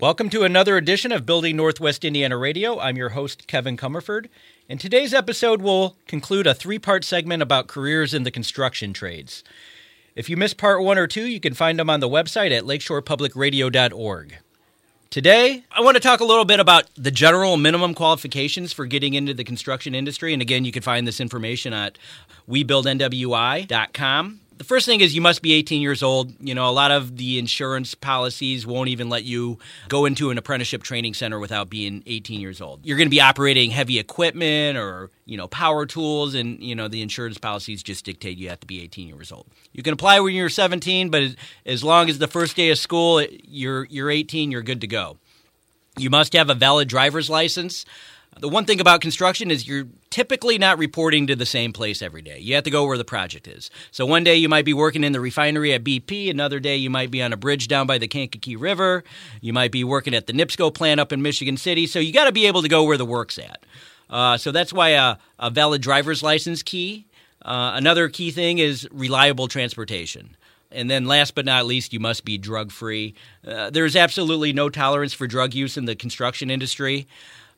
Welcome to another edition of Building Northwest Indiana Radio. I'm your host, Kevin Comerford. And today's episode will conclude a three part segment about careers in the construction trades. If you missed part one or two, you can find them on the website at lakeshorepublicradio.org. Today, I want to talk a little bit about the general minimum qualifications for getting into the construction industry. And again, you can find this information at webuildnwi.com the first thing is you must be 18 years old. You know, a lot of the insurance policies won't even let you go into an apprenticeship training center without being 18 years old. You're going to be operating heavy equipment or, you know, power tools, and, you know, the insurance policies just dictate you have to be 18 years old. You can apply when you're 17, but as long as the first day of school you're, you're 18, you're good to go. You must have a valid driver's license. The one thing about construction is you're typically not reporting to the same place every day. You have to go where the project is. So one day you might be working in the refinery at BP, another day you might be on a bridge down by the Kankakee River, you might be working at the NIPSCO plant up in Michigan City. So you got to be able to go where the work's at. Uh, so that's why a, a, valid driver's license key. Uh, another key thing is reliable transportation. And then, last but not least, you must be drug free. Uh, there's absolutely no tolerance for drug use in the construction industry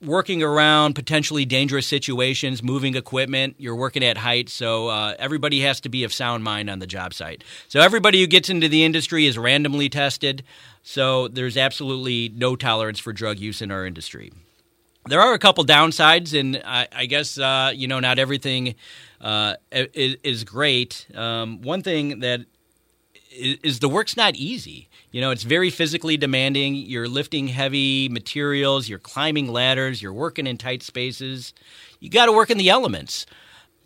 working around potentially dangerous situations, moving equipment. You're working at height, so uh, everybody has to be of sound mind on the job site. So everybody who gets into the industry is randomly tested. So there's absolutely no tolerance for drug use in our industry. There are a couple downsides, and I, I guess uh, you know not everything uh, is, is, great. Um, one thing that is, the work's not easy. You know, it's very physically demanding. You're lifting heavy materials, you're climbing ladders, you're working in tight spaces. You got to work in the elements.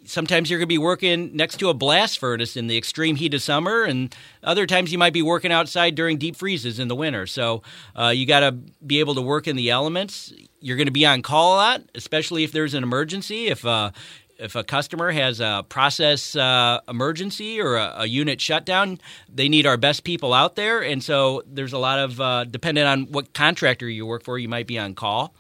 Sometimes you're going to be working next to a blast furnace in the extreme heat of summer, and other times you might be working outside during deep freezes in the winter. So uh, you got to be able to work in the elements. You're going to be on call a lot, especially if there's an emergency. If uh, if a customer has a process uh, emergency or a, a, unit shutdown, they need our best people out there. And so there's a lot of, uh, depending on what contractor you work for, you might be on call.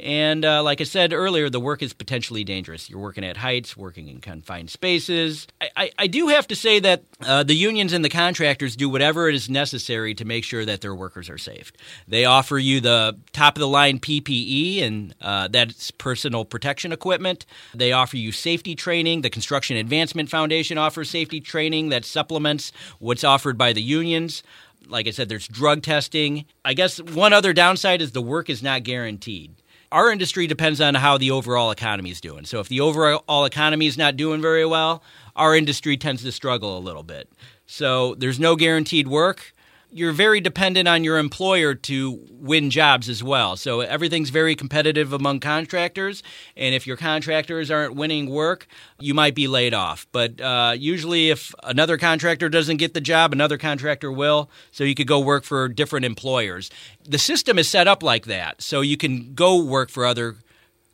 And uh, like I said earlier, the work is potentially dangerous. You're working at heights, working in confined spaces. I, I, I do have to say that uh, the unions and the contractors do whatever is necessary to make sure that their workers are safe. They offer you the top of the line PPE, and uh, that's personal protection equipment. They offer you safety training. The Construction Advancement Foundation offers safety training that supplements what's offered by the unions like I said, there's drug testing. I guess one other downside is the work is not guaranteed our industry depends on how the overall economy is doing. So if the overall economy is not doing very well, our industry tends to struggle a little bit. So there's no guaranteed work you're very dependent on your employer to win jobs as well. So everything's very competitive among contractors, and if your contractors aren't winning work, you might be laid off. But uh, usually, if another contractor doesn't get the job, another contractor will. So you could go work for different employers. The system is set up like that, so you can go work for other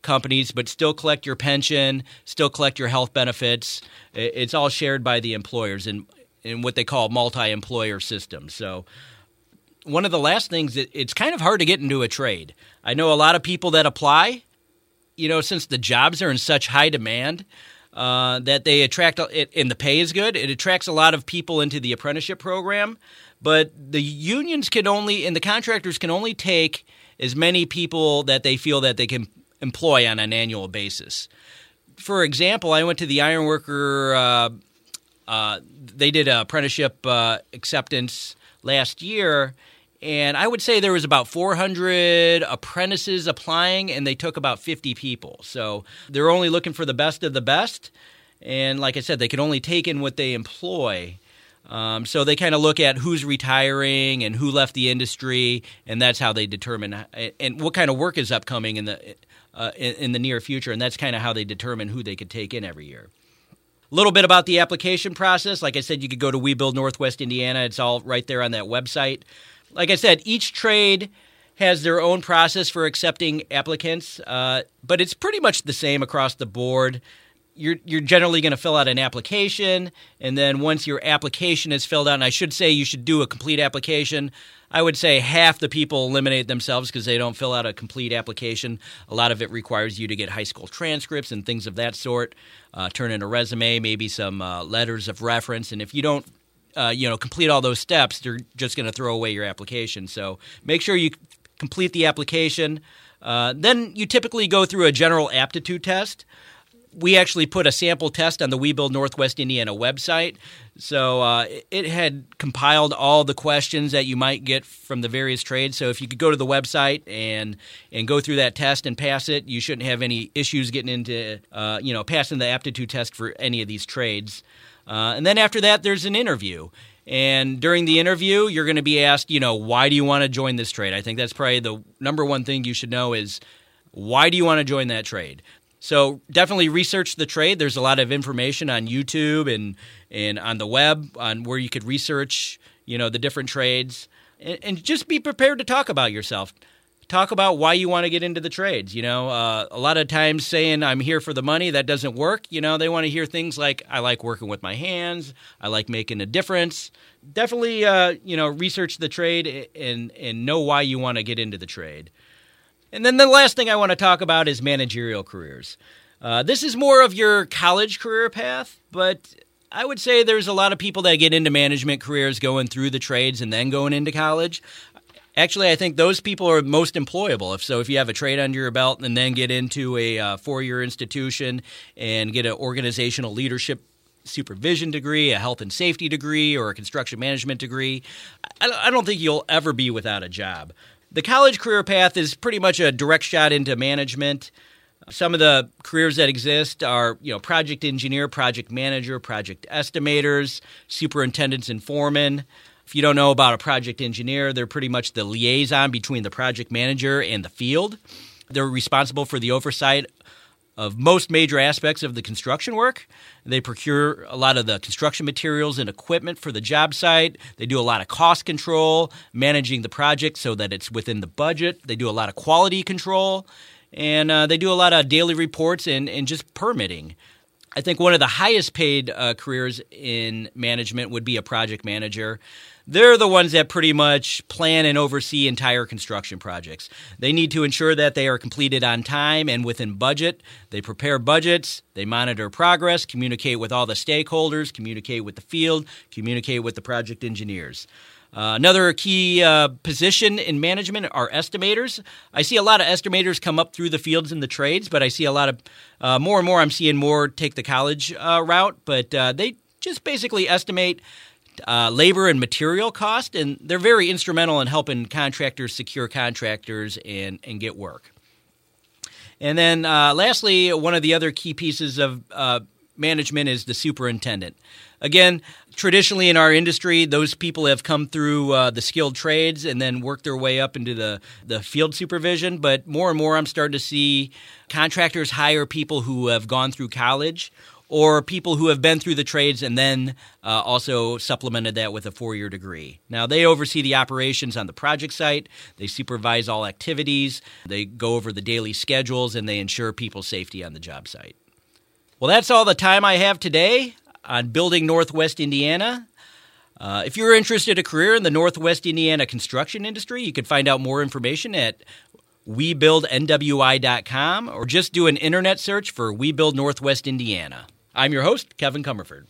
companies, but still collect your pension, still collect your health benefits. It's all shared by the employers, and in what they call multi-employer systems. So one of the last things it's kind of hard to get into a trade. I know a lot of people that apply, you know, since the jobs are in such high demand, uh, that they attract, and the pay is good. It attracts a lot of people into the apprenticeship program, but the unions can only and the contractors can only take as many people that they feel that they can employ on an annual basis. For example, I went to the ironworker uh, uh, they did apprenticeship uh, acceptance last year, and I would say there was about 400 apprentices applying, and they took about 50 people. So they're only looking for the best of the best, and like I said, they can only take in what they employ. Um, so they kind of look at who's retiring and who left the industry, and that's how they determine and what kind of work is upcoming in the uh, in, in the near future, and that's kind of how they determine who they could take in every year. A little bit about the application process. Like I said, you could go to We Build Northwest Indiana. It's all right there on that website. Like I said, each trade has their own process for accepting applicants, uh, but it's pretty much the same across the board. You're, you're generally going to fill out an application, and then once your application is filled out, and I should say you should do a complete application. I would say half the people eliminate themselves because they don't fill out a complete application. A lot of it requires you to get high school transcripts and things of that sort, uh, turn in a resume, maybe some uh, letters of reference, and if you don't uh, you know complete all those steps, they're just going to throw away your application. So make sure you complete the application. Uh, then you typically go through a general aptitude test. We actually put a sample test on the We Build Northwest Indiana website. So uh, it had compiled all the questions that you might get from the various trades. So if you could go to the website and and go through that test and pass it, you shouldn't have any issues getting into uh, you know passing the aptitude test for any of these trades. Uh, and then after that, there's an interview. And during the interview, you're going to be asked, you know, why do you want to join this trade? I think that's probably the number one thing you should know is why do you want to join that trade? So definitely research the trade. There's a lot of information on YouTube and and on the web on where you could research, you know, the different trades, and, and just be prepared to talk about yourself talk about why you want to get into the trades. You know, uh, a lot of times saying I'm here for the money that doesn't work. You know, they want to hear things like I like working with my hands, I like making a difference. Definitely, uh, you know, research the trade and and know why you want to get into the trade. And then the last thing I want to talk about is managerial careers. Uh, this is more of your college career path, but I would say there's a lot of people that get into management careers going through the trades and then going into college. Actually, I think those people are most employable. If so, if you have a trade under your belt and then get into a uh, four-year institution and get an organizational leadership supervision degree, a health and safety degree, or a construction management degree, I don't think you'll ever be without a job. The college career path is pretty much a direct shot into management. Some of the careers that exist are, you know, project engineer, project manager, project estimators, superintendents and foremen. If you don't know about a project engineer, they're pretty much the liaison between the project manager and the field. They're responsible for the oversight of most major aspects of the construction work. They procure a lot of the construction materials and equipment for the job site. They do a lot of cost control, managing the project so that it's within the budget. They do a lot of quality control, and uh, they do a lot of daily reports and, and just permitting. I think one of the highest paid uh, careers in management would be a project manager. They're the ones that pretty much plan and oversee entire construction projects. They need to ensure that they are completed on time and within budget. They prepare budgets, they monitor progress, communicate with all the stakeholders, communicate with the field, communicate with the project engineers. Uh, another key uh, position in management are estimators. I see a lot of estimators come up through the fields and the trades, but I see a lot of uh, more and more. I'm seeing more take the college uh, route, but uh, they just basically estimate uh, labor and material cost, and they're very instrumental in helping contractors secure contractors and and get work. And then, lastly, one of the other key pieces of management is the superintendent. Again, traditionally in our industry, those people have come through uh, the skilled trades and then worked their way up into the, the field supervision. But more and more, I'm starting to see contractors hire people who have gone through college or people who have been through the trades and then uh, also supplemented that with a four year degree. Now, they oversee the operations on the project site, they supervise all activities, they go over the daily schedules, and they ensure people's safety on the job site. Well, that's all the time I have today on building Northwest Indiana. Uh, if you're interested in a career in the Northwest Indiana construction industry, you can find out more information at webuildnwi.com or just do an internet search for We Build Northwest Indiana. I'm your host, Kevin Comerford.